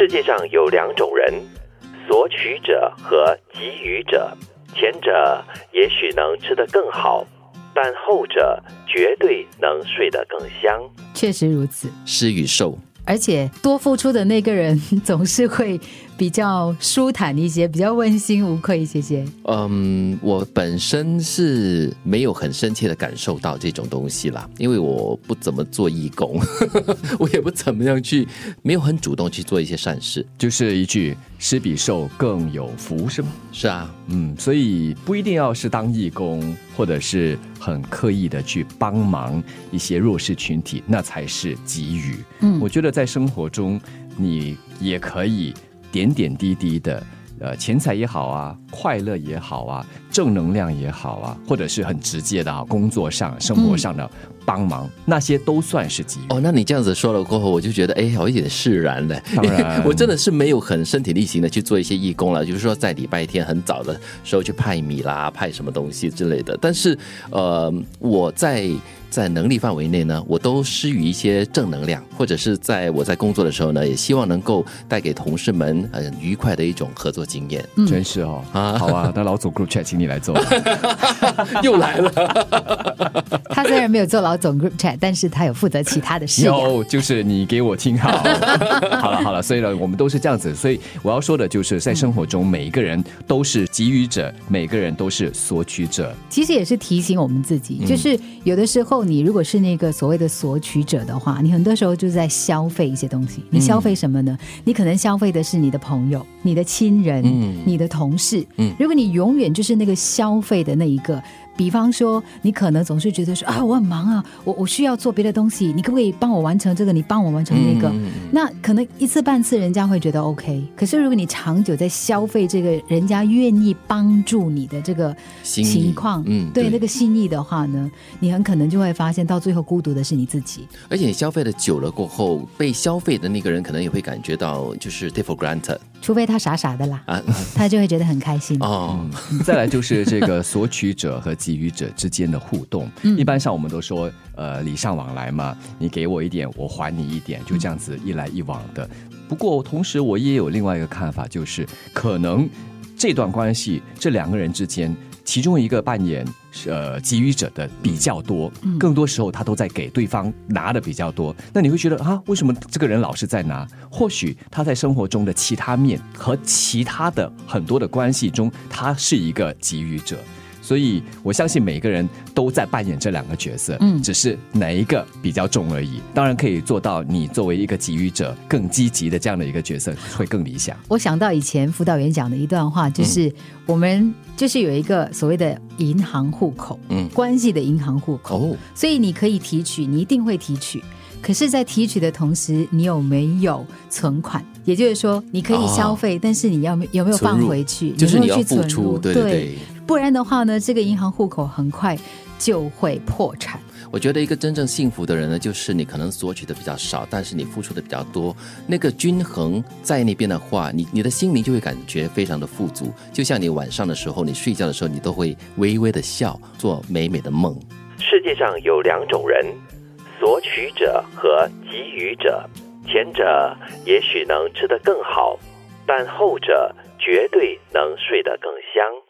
世界上有两种人，索取者和给予者。前者也许能吃得更好，但后者绝对能睡得更香。确实如此，施与受。而且多付出的那个人 总是会比较舒坦一些，比较问心无愧一些些。嗯，我本身是没有很深切的感受到这种东西啦，因为我不怎么做义工，我也不怎么样去，没有很主动去做一些善事。就是一句“施比受更有福”，是吗？是啊，嗯，所以不一定要是当义工，或者是很刻意的去帮忙一些弱势群体，那才是给予。嗯，我觉得在生活中，你也可以点点滴滴的，呃，钱财也好啊，快乐也好啊，正能量也好啊，或者是很直接的啊，工作上、生活上的帮忙，那些都算是机遇。哦，那你这样子说了过后，我就觉得哎，好一点释然了。当然 我真的是没有很身体力行的去做一些义工了，就是说在礼拜天很早的时候去派米啦、派什么东西之类的。但是呃，我在在能力范围内呢，我都施予一些正能量，或者是在我在工作的时候呢，也希望能够带给同事们很愉快的一种合作经验。真是哦，啊好啊，那老总 group chat 请你来做。又来了，他虽然没有做老总 group chat，但是他有负责其他的事呀。有，就是你给我听好。好 了好了，所以呢，我们都是这样子。所以我要说的就是，在生活中，每一个人都是给予者，每个人都是索取者。其实也是提醒我们自己，就是有的时候你如果是那个所谓的索取者的话，你很多时候就是在消费一些东西。你消费什么呢？你可能消费的是你的朋友、你的亲人、你的同事。嗯如果你永远就是那个消费的那一个。比方说，你可能总是觉得说啊，我很忙啊，我我需要做别的东西，你可不可以帮我完成这个？你帮我完成那个？那可能一次半次人家会觉得 OK，可是如果你长久在消费这个人家愿意帮助你的这个情况，对嗯对那个心意的话呢，你很可能就会发现到最后孤独的是你自己。而且你消费的久了过后，被消费的那个人可能也会感觉到就是 take for granted 除非他傻傻的啦，啊，他就会觉得很开心。哦，再来就是这个索取者和给予者之间的互动。一般上我们都说，呃，礼尚往来嘛，你给我一点，我还你一点，就这样子一来一往的。不过同时我也有另外一个看法，就是可能这段关系这两个人之间，其中一个扮演呃给予者的比较多，更多时候他都在给对方拿的比较多。那你会觉得啊，为什么这个人老是在拿？或许他在生活中的其他面和其他的很多的关系中，他是一个给予者。所以我相信每个人都在扮演这两个角色，嗯只是哪一个比较重而已。当然可以做到你作为一个给予者更积极的这样的一个角色会更理想。我想到以前辅导员讲的一段话，就是我们就是有一个所谓的银行户口，嗯关系的银行户口，哦，所以你可以提取，你一定会提取。可是，在提取的同时，你有没有存款？也就是说，你可以消费，但是你要有没有放回去？就是你要去存付出，入？对对对。不然的话呢，这个银行户口很快就会破产。我觉得一个真正幸福的人呢，就是你可能索取的比较少，但是你付出的比较多，那个均衡在那边的话，你你的心灵就会感觉非常的富足。就像你晚上的时候，你睡觉的时候，你都会微微的笑，做美美的梦。世界上有两种人，索取者和给予者。前者也许能吃得更好，但后者绝对能睡得更香。